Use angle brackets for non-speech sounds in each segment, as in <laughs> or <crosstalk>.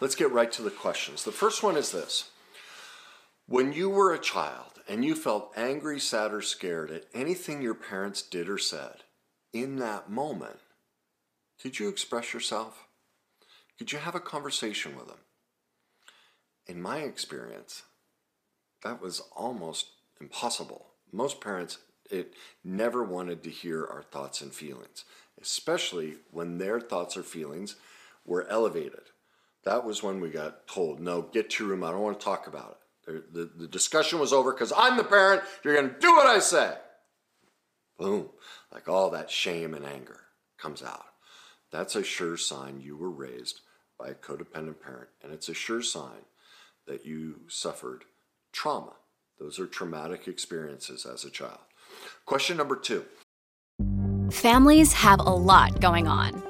let's get right to the questions. The first one is this When you were a child and you felt angry, sad, or scared at anything your parents did or said, in that moment, did you express yourself? Could you have a conversation with them? In my experience, that was almost impossible. Most parents it never wanted to hear our thoughts and feelings, especially when their thoughts or feelings were elevated. That was when we got told, no, get to your room. I don't want to talk about it. The, the discussion was over because I'm the parent. You're going to do what I say. Boom. Like all that shame and anger comes out. That's a sure sign you were raised by a codependent parent. And it's a sure sign that you suffered trauma. Those are traumatic experiences as a child. Question number two Families have a lot going on.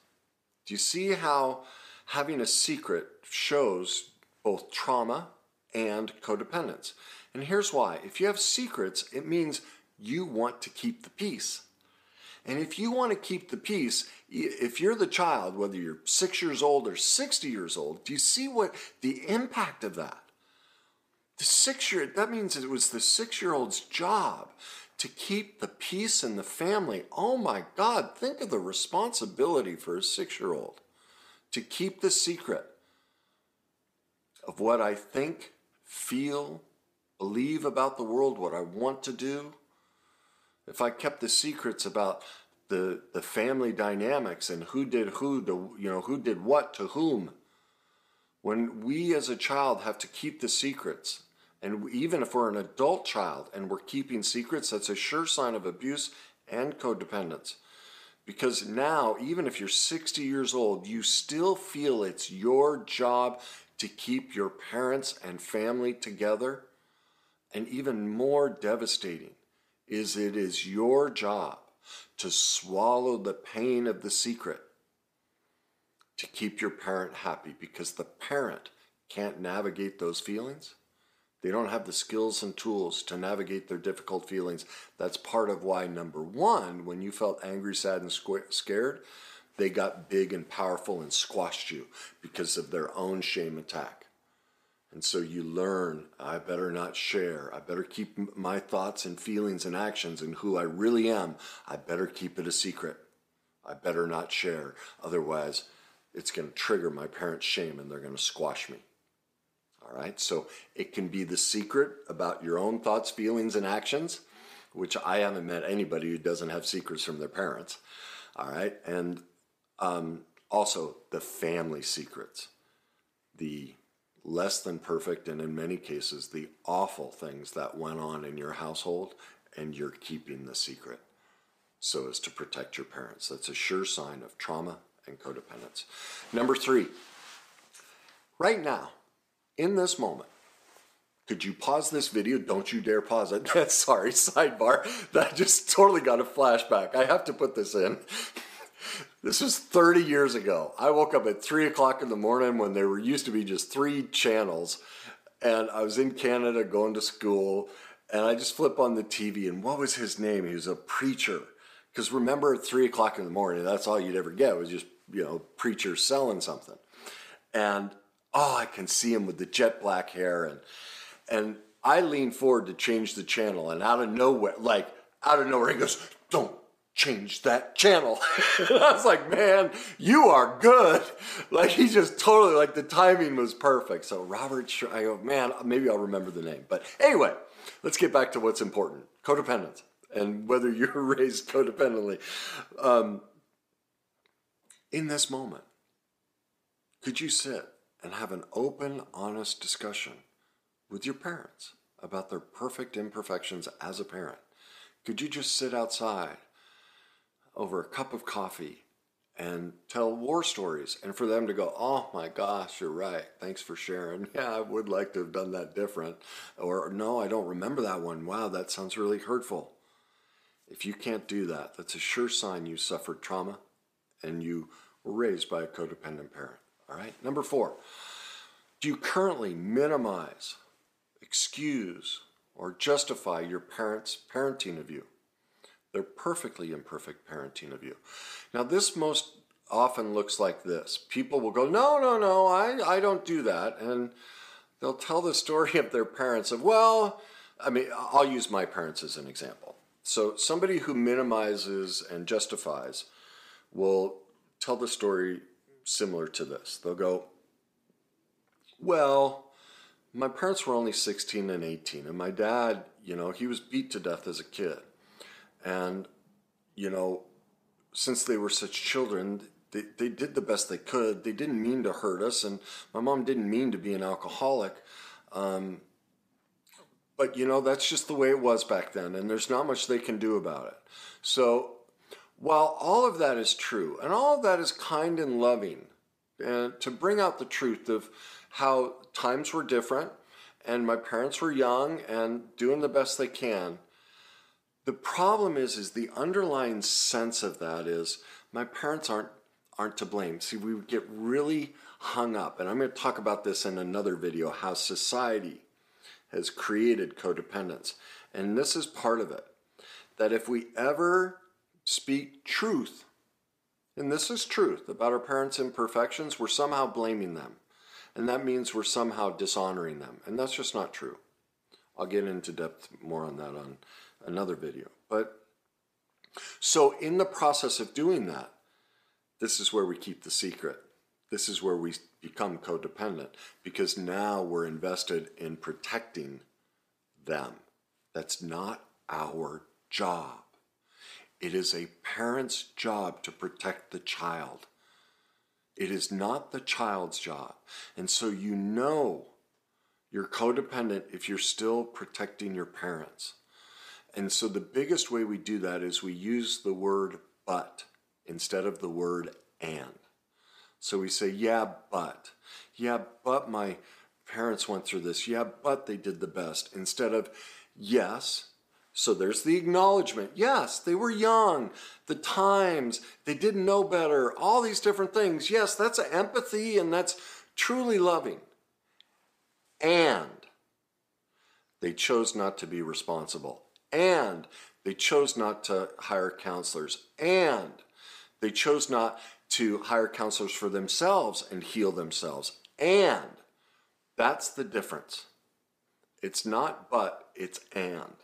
Do you see how having a secret shows both trauma and codependence? And here's why if you have secrets, it means you want to keep the peace. And if you want to keep the peace, if you're the child, whether you're six years old or 60 years old, do you see what the impact of that? The six year, that means it was the six year old's job to keep the peace in the family. Oh my God, think of the responsibility for a six year old to keep the secret of what I think, feel, believe about the world, what I want to do. If I kept the secrets about the, the family dynamics and who did who to, you know, who did what to whom, when we as a child have to keep the secrets and even if we're an adult child and we're keeping secrets, that's a sure sign of abuse and codependence. Because now, even if you're 60 years old, you still feel it's your job to keep your parents and family together. And even more devastating is it is your job to swallow the pain of the secret to keep your parent happy because the parent can't navigate those feelings they don't have the skills and tools to navigate their difficult feelings. That's part of why, number one, when you felt angry, sad, and scared, they got big and powerful and squashed you because of their own shame attack. And so you learn, I better not share. I better keep my thoughts and feelings and actions and who I really am. I better keep it a secret. I better not share. Otherwise, it's going to trigger my parents' shame and they're going to squash me. All right, so it can be the secret about your own thoughts, feelings, and actions, which I haven't met anybody who doesn't have secrets from their parents. All right, and um, also the family secrets, the less than perfect, and in many cases, the awful things that went on in your household, and you're keeping the secret so as to protect your parents. That's a sure sign of trauma and codependence. Number three, right now, in this moment, could you pause this video? Don't you dare pause it. <laughs> Sorry, sidebar. That just totally got a flashback. I have to put this in. <laughs> This was 30 years ago. I woke up at 3 o'clock in the morning when there were used to be just three channels. And I was in Canada going to school. And I just flip on the TV. And what was his name? He was a preacher. Because remember, at 3 o'clock in the morning, that's all you'd ever get was just, you know, preachers selling something. And oh, I can see him with the jet black hair. And, and I lean forward to change the channel. And out of nowhere, like out of nowhere, he goes, don't change that channel. <laughs> and I was like, man, you are good. <laughs> Like he just totally, like the timing was perfect. So Robert, I go, man, maybe I'll remember the name. But anyway, let's get back to what's important. Codependence and whether <laughs> you're raised codependently. Um, in this moment, could you sit and have an open, honest discussion with your parents about their perfect imperfections as a parent. Could you just sit outside over a cup of coffee and tell war stories and for them to go, oh my gosh, you're right. Thanks for sharing. <laughs> Yeah, I would like to have done that different. Or no, I don't remember that one. Wow, that sounds really hurtful. If you can't do that, that's a sure sign you suffered trauma and you were raised by a codependent parent. All right. Number four, do you currently minimize, excuse, or justify your parents' parenting of you? They're perfectly imperfect parenting of you. Now, this most often looks like this. People will go, No, no, no, I, I don't do that. And they'll tell the story <laughs> of their parents of, Well, I mean, I'll use my parents as an example. So, somebody who minimizes and justifies will tell the story similar to this. They'll go, Well, my parents were only 16 and 18, and my dad, you know, he was beat to death as a kid. And, you know, since they were such children, they, they did the best they could. They didn't mean to hurt us, and my mom didn't mean to be an alcoholic. Um, but, you know, that's just the way it was back then, and there's not much they can do about it. So, while all of that is true, and all of that is kind and loving, and to bring out the truth of how times were different, and my parents were young and doing the best they can the problem is, is the underlying sense of that is my parents aren't aren't to blame. See, we get really hung up, and I'm going to talk about this in another video, how society has created codependence. And this is part of it. That if we ever speak truth, and this is truth about our parents' imperfections, we're somehow blaming them. And that means we're somehow dishonoring them. And that's just not true. I'll get into depth more on that on another video. But so in the process of doing that, this is where we keep the secret. This is where we become codependent because now we're invested in protecting them. That's not our job. It is a parent's job to protect the child. It is not the child's job. And so you know you're codependent if you're still protecting your parents. And so the biggest way we do that is we use the word but instead of the word and. So we say, yeah, but. Yeah, but my parents went through this. Yeah, but they did the best. Instead of, yes. So there's the acknowledgement. Yes, they were young. The times, they didn't know better. All these different things. Yes, that's empathy and that's truly loving. And they chose not to be responsible and they chose not to hire counselors, and they chose not to hire counselors for themselves and heal themselves. And that's the difference. It's not but, it's and.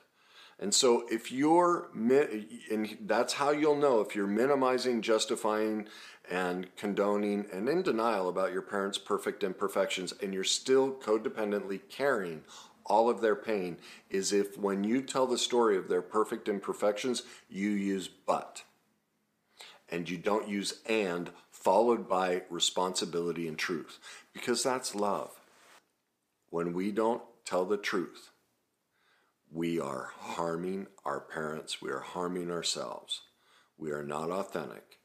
And so if you're, and that's how you'll know if you're minimizing, justifying, and condoning and in denial about your parents' perfect imperfections, and you're still codependently carrying all of their pain is if when you tell the story of their perfect imperfections, you use but. And you don't use and followed by responsibility and truth, because that's love. When we don't tell the truth, we are harming our parents, we are harming ourselves, we are not authentic,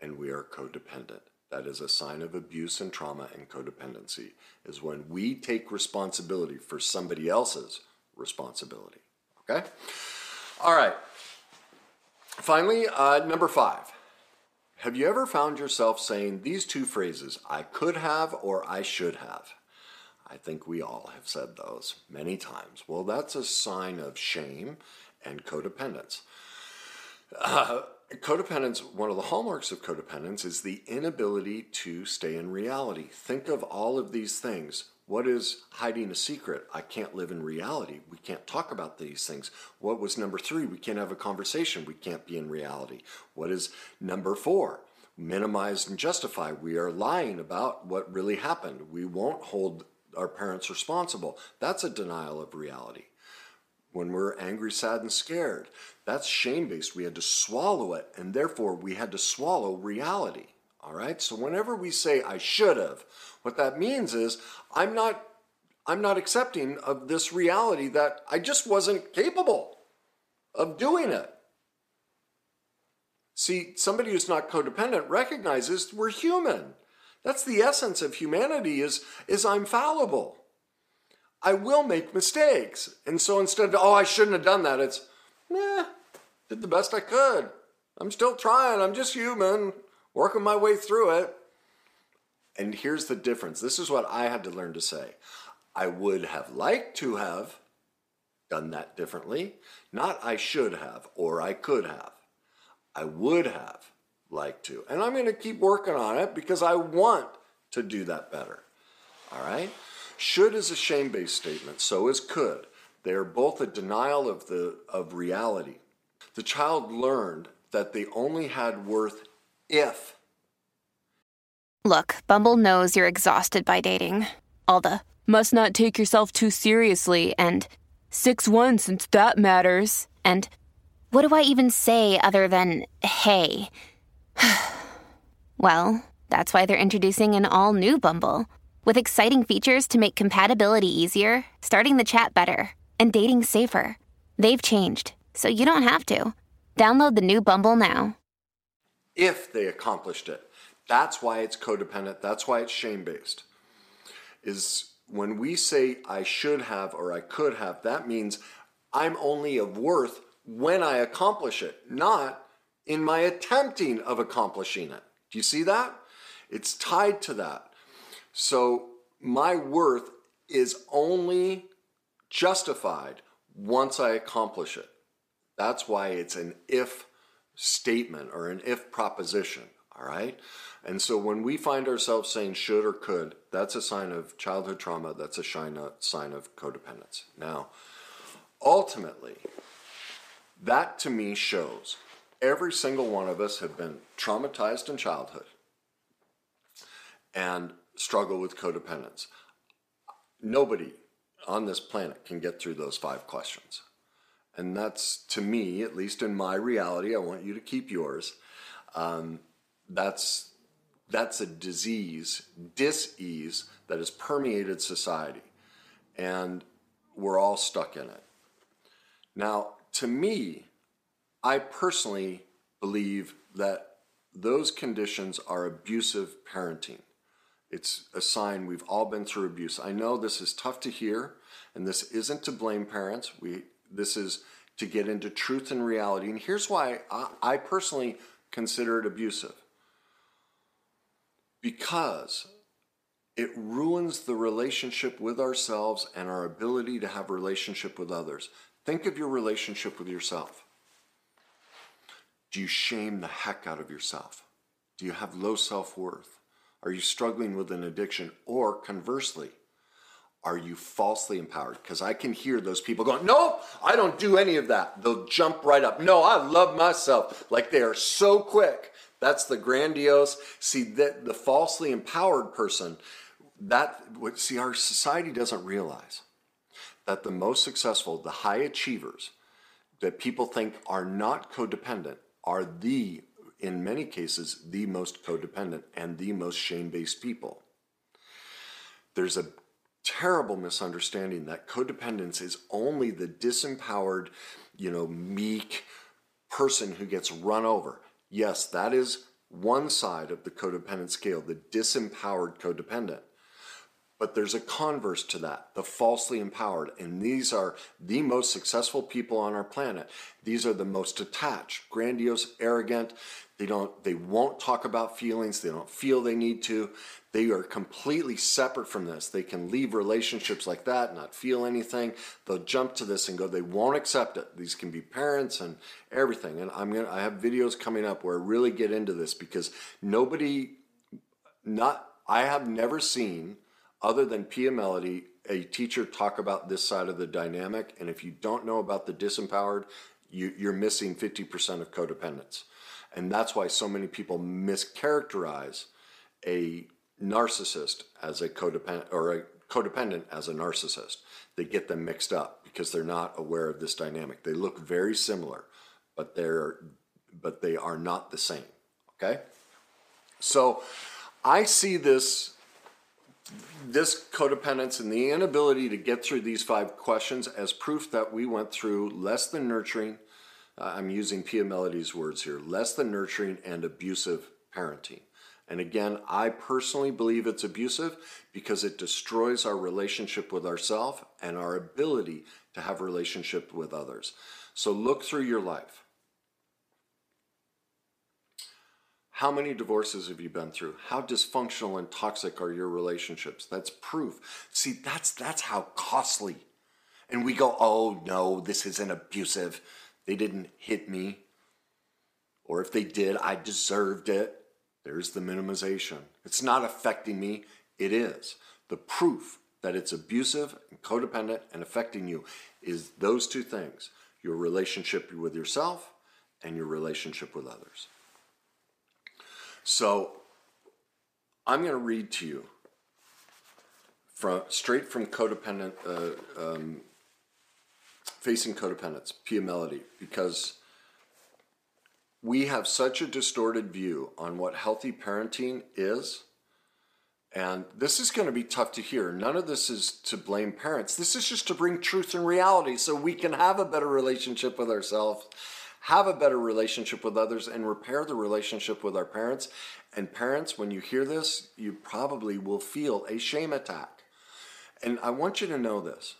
and we are codependent. That is a sign of abuse and trauma and codependency is when we take responsibility for somebody else's responsibility okay? All right. Finally uh, number five. Have you ever found yourself saying these two phrases i could have or i should have i think we all have said those many times well that's a sign of shame and codependence uh, codependence, one of the hallmarks of codependence is the inability to stay in reality. Think of all of these things. What is hiding a secret? I can't live in reality. We can't talk about these things. What was number three? We can't have a conversation. We can't be in reality. What is number four? Minimize and justify. We are lying about what really happened. We won't hold our parents responsible. That's a denial of reality when we're angry, sad, and scared. That's shame based. We had to swallow it, and therefore we had to swallow reality. All right? So whenever we say I should have, what that means is I'm not I'm not accepting of this reality that I just wasn't capable of doing it. See, somebody who's not codependent recognizes we're human. That's the essence of humanity is, is I'm fallible. I will make mistakes. And so instead of, oh, I shouldn't have done that, it's, nah, did the best I could. I'm still trying. I'm just human, working my way through it. And here's the difference. This is what I had to learn to say. I would have liked to have done that differently, not I should have or I could have. I would have liked to. And I'm going to keep working on it because I want to do that better. All right? Should is a shame based statement, so is could. They are both a denial of, the, of reality. The child learned that they only had worth if. Look, Bumble knows you're exhausted by dating. All the must not take yourself too seriously and 6 1 since that matters. And what do I even say other than hey? <sighs> well, that's why they're introducing an all new Bumble with exciting features to make compatibility easier, starting the chat better, and dating safer. They've changed, so you don't have to. Download the new Bumble now. If they accomplished it. That's why it's codependent. That's why it's shame based. Is when we say I should have or I could have, that means I'm only of worth when I accomplish it, not in my attempting of accomplishing it. Do you see that? It's tied to that. So my worth is only justified once I accomplish it. That's why it's an if statement or an if proposition, all right? And so when we find ourselves saying should or could, that's a sign of childhood trauma, that's a uh, sign of codependence. Now, ultimately, that to me shows every single one of us have been traumatized in childhood and struggle with codependence. Nobody on this planet can get through those five questions. And that's to me, at least in my reality, I want you to keep yours. Um, that's that's a disease, dis-ease that has permeated society, and we're all stuck in it. Now, to me, I personally believe that those conditions are abusive parenting. It's a sign we've all been through abuse. I know this is tough to hear, and this isn't to blame parents. We this is to get into truth and reality. And here's why I, I personally consider it abusive. Because it ruins the relationship with ourselves and our ability to have relationship with others. Think of your relationship with yourself. Do you shame the heck out of yourself? Do you have low self worth? Are you struggling with an addiction? Or conversely, are you falsely empowered? Because I can hear those people going, No, I don't do any of that. They'll jump right up. No, I love myself. Like they are so quick. That's the grandiose. See, that the falsely empowered person, that what, see, our society doesn't realize that the most successful, the high achievers that people think are not codependent, are the, in many cases, the most codependent and the most shame based people. There's a terrible misunderstanding that codependence is only the disempowered, you know, meek person who gets run over. Yes, that is one side of the codependent scale, the disempowered codependent. But there's a converse to that, the falsely empowered. And these are the most successful people on our planet. These are the most attached, grandiose, arrogant. They don't they won't talk about feelings. They don't feel they need to. They are completely separate from this. They can leave relationships like that, not feel anything. They'll jump to this and go, they won't accept it. These can be parents and everything. And I'm gonna I have videos coming up where I really get into this because nobody not I have never seen other than Pia Mellody, a teacher talk about this side of the dynamic. And if you don't know about the disempowered, you, you're missing 50% of codependence. And that's why so many people mischaracterize a narcissist as a codependent or a codependent as a narcissist. They get them mixed up because they're not aware of this dynamic. They look very similar, but they're but they are not the same. Okay? So I see this this codependence and the inability to get through these five questions as proof that we went through less than nurturing, uh, I'm using Pia Mellody's words here less than nurturing and abusive parenting. And again, I personally believe it's abusive because it destroys our relationship with ourselves and our ability to have relationship with others. So look through your life. How many divorces have you been through? How dysfunctional and toxic are your relationships? That's proof. See, that's that's how costly. And we go, "Oh no, this isn't abusive. They didn't hit me." Or if they did, I deserved it. There's the minimization. It's not affecting me. It is. The proof that it's abusive and codependent and affecting you is those two things your relationship with yourself and your relationship with others. So I'm going to read to you from straight from codependent, uh, um, facing codependence, Pia Mellody, because we have such a distorted view on what healthy parenting is. And this is going to be tough to hear. None of this is to blame parents. This is just to bring truth and reality so we can have a better relationship with ourselves, have a better relationship with others, and repair the relationship with our parents. And parents, when you hear this, you probably will feel a shame attack. And I want you to know this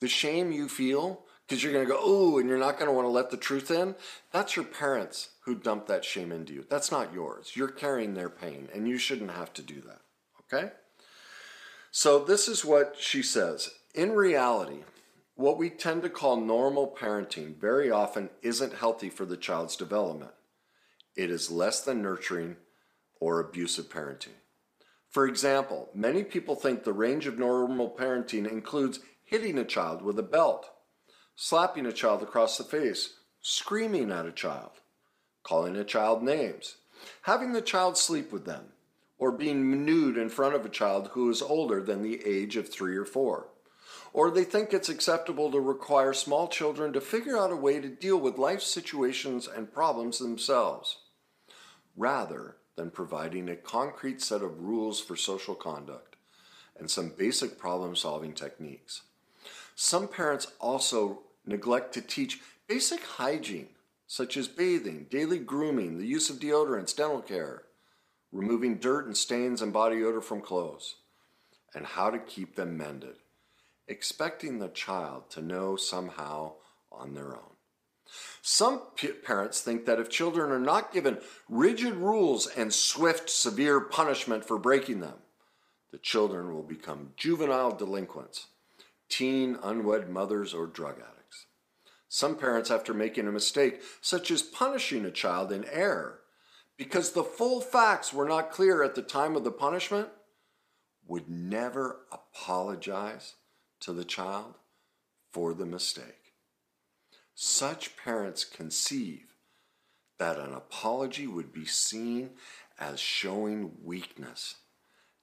the shame you feel because you're going to go, oh, and you're not going to want to let the truth in. That's your parents who dumped that shame into you. That's not yours. You're carrying their pain, and you shouldn't have to do that. Okay? So, this is what she says. In reality, what we tend to call normal parenting very often isn't healthy for the child's development. It is less than nurturing or abusive parenting. For example, many people think the range of normal parenting includes hitting a child with a belt slapping a child across the face, screaming at a child, calling a child names, having the child sleep with them, or being nude in front of a child who is older than the age of three or four. Or they think it's acceptable to require small children to figure out a way to deal with life situations and problems themselves, rather than providing a concrete set of rules for social conduct and some basic problem solving techniques. Some parents also neglect to teach basic hygiene, such as bathing, daily grooming, the use of deodorants, dental care, removing dirt and stains and body odor from clothes, and how to keep them mended, expecting the child to know somehow on their own. Some p- parents think that if children are not given rigid rules and swift, severe punishment for breaking them, the children will become juvenile delinquents teen, unwed mothers, or drug addicts. Some parents, after making a mistake, such as punishing a child in error, because the full facts were not clear at the time of the punishment, would never apologize to the child for the mistake. Such parents conceive that an apology would be seen as showing weakness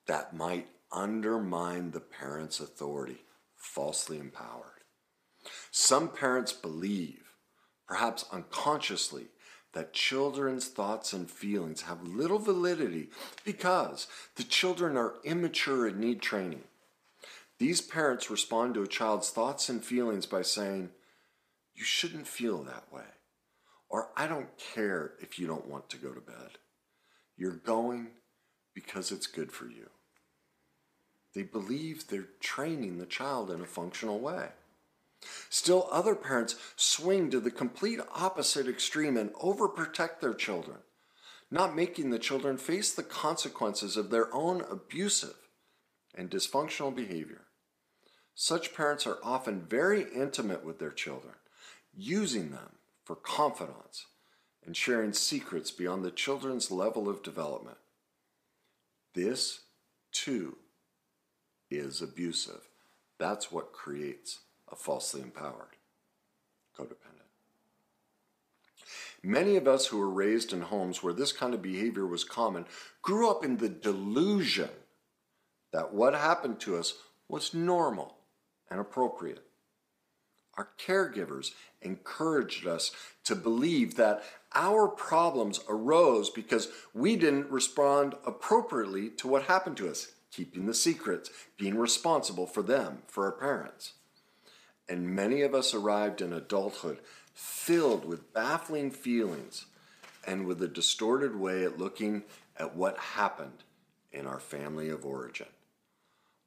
that might undermine the parent's authority falsely empowered. Some parents believe, perhaps unconsciously, that children's thoughts and feelings have little validity because the children are immature and need training. These parents respond to a child's thoughts and feelings by saying, You shouldn't feel that way. Or I don't care if you don't want to go to bed. You're going because it's good for you. They believe they're training the child in a functional way. Still, other parents swing to the complete opposite extreme and overprotect their children, not making the children face the consequences of their own abusive and dysfunctional behavior. Such parents are often very intimate with their children, using them for confidants and sharing secrets beyond the children's level of development. This, too, is abusive. That's what creates a falsely empowered codependent. Many of us who were raised in homes where this kind of behavior was common grew up in the delusion that what happened to us was normal and appropriate. Our caregivers encouraged us to believe that our problems arose because we didn't respond appropriately to what happened to us keeping the secrets, being responsible for them, for our parents. And many of us arrived in adulthood filled with baffling feelings and with a distorted way at looking at what happened in our family of origin.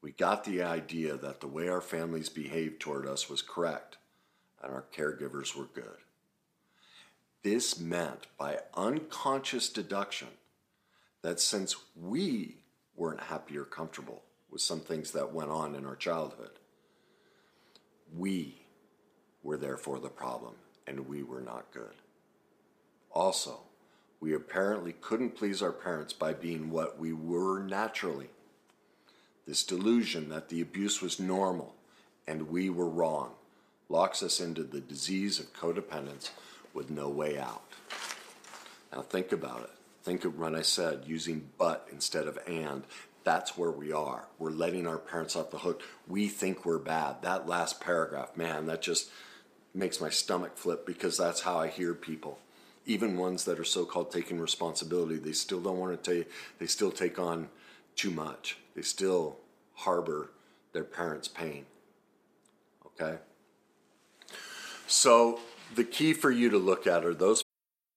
We got the idea that the way our families behaved toward us was correct and our caregivers were good. This meant, by unconscious deduction, that since we weren't happy or comfortable with some things that went on in our childhood, we were therefore the problem and we were not good. Also, we apparently couldn't please our parents by being what we were naturally. This delusion that the abuse was normal and we were wrong locks us into the disease of codependence with no way out. Now, think about it. Think of when I said using but instead of and. That's where we are. We're letting our parents off the hook. We think we're bad. That last paragraph, man, that just makes my stomach flip because that's how I hear people even ones that are so-called taking responsibility, they still don't want to take. They still take on too much. They still harbor their parents' pain. Okay. So the key for you to look at are those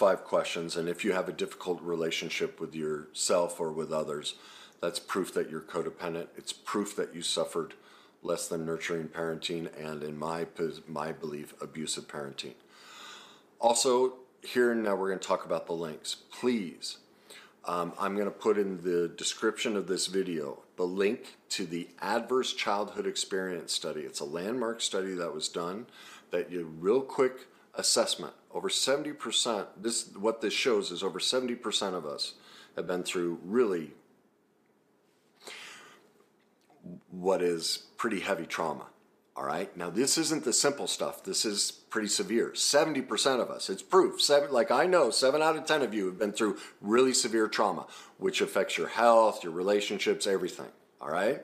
five questions. And if you have a difficult relationship with yourself or with others, that's proof that you're codependent. It's proof that you suffered less than nurturing parenting and, in my, my belief, abusive parenting. Also, here and now we're going to talk about the links. Please, um, I'm going to put in the description of this video the link to the Adverse Childhood Experience Study. It's a landmark study that was done that you real quick assessment. Over 70%, this what this shows is over 70% of us have been through really what is pretty heavy trauma. All right. Now, this isn't the simple stuff. This is pretty severe. 70% of us, it's proof. Seven, like I know, seven out of 10 of you have been through really severe trauma, which affects your health, your relationships, everything. All right.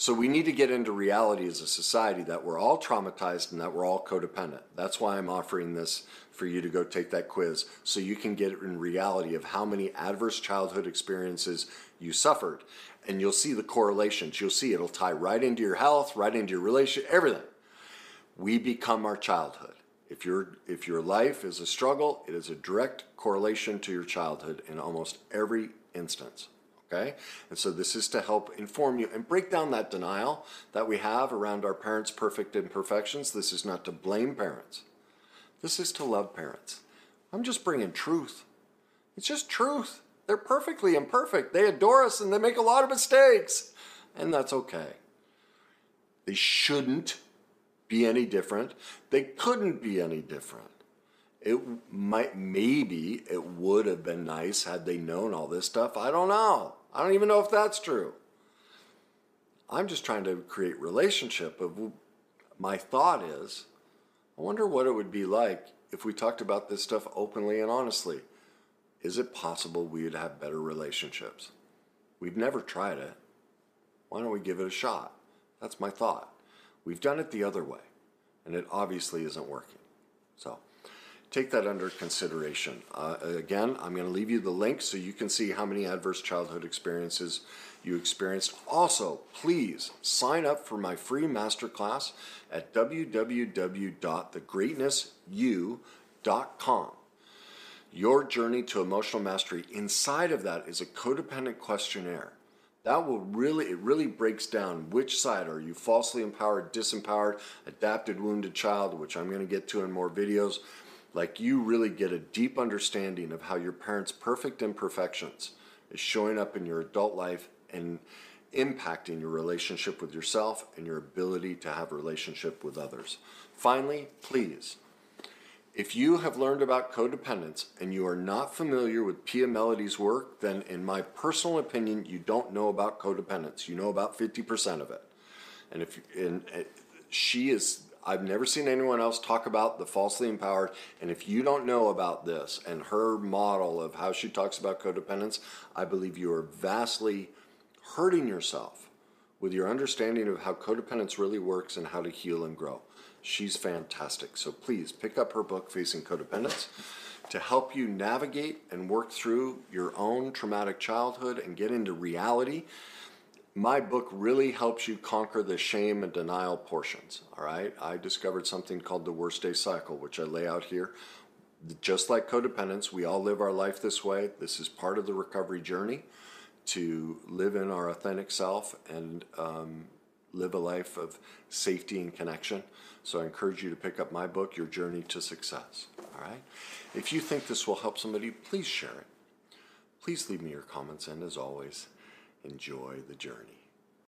So we need to get into reality as a society that we're all traumatized and that we're all codependent. That's why I'm offering this for you to go take that quiz so you can get in reality of how many adverse childhood experiences you suffered. And you'll see the correlations. You'll see it'll tie right into your health, right into your relationship, everything. We become our childhood. If your if your life is a struggle, it is a direct correlation to your childhood in almost every instance. Okay? And so this is to help inform you and break down that denial that we have around our parents' perfect imperfections. This is not to blame parents, this is to love parents. I'm just bringing truth. It's just truth. They're perfectly imperfect. They adore us and they make a lot of mistakes. And that's okay. They shouldn't be any different. They couldn't be any different. It might, maybe it would have been nice had they known all this stuff. I don't know. I don't even know if that's true. I'm just trying to create relationship of my thought is I wonder what it would be like if we talked about this stuff openly and honestly. Is it possible we would have better relationships? We've never tried it. Why don't we give it a shot? That's my thought. We've done it the other way, and it obviously isn't working. So, take that under consideration. Uh, again, I'm going to leave you the link so you can see how many adverse childhood experiences you experienced. Also, please sign up for my free masterclass at www.thegreatnessyou.com. Your journey to emotional mastery. Inside of that is a codependent questionnaire. That will really, it really breaks down which side are you falsely empowered, disempowered, adapted, wounded child, which I'm going to get to in more videos like you really get a deep understanding of how your parents' perfect imperfections is showing up in your adult life and impacting your relationship with yourself and your ability to have a relationship with others. Finally, please, if you have learned about codependence and you are not familiar with Pia Mellody's work, then in my personal opinion, you don't know about codependence. You know about 50% of it. And if and she is I've never seen anyone else talk about the falsely empowered. And if you don't know about this and her model of how she talks about codependence, I believe you are vastly hurting yourself with your understanding of how codependence really works and how to heal and grow. She's fantastic. So please pick up her book, Facing Codependence, to help you navigate and work through your own traumatic childhood and get into reality my book really helps you conquer the shame and denial portions. All right. I discovered something called the worst day cycle, which I lay out here. Just like codependence, we all live our life this way. This is part of the recovery journey to live in our authentic self and um, live a life of safety and connection. So I encourage you to pick up my book, Your Journey to Success. All right. If you think this will help somebody, please share it. Please leave me your comments, and as always, enjoy the journey.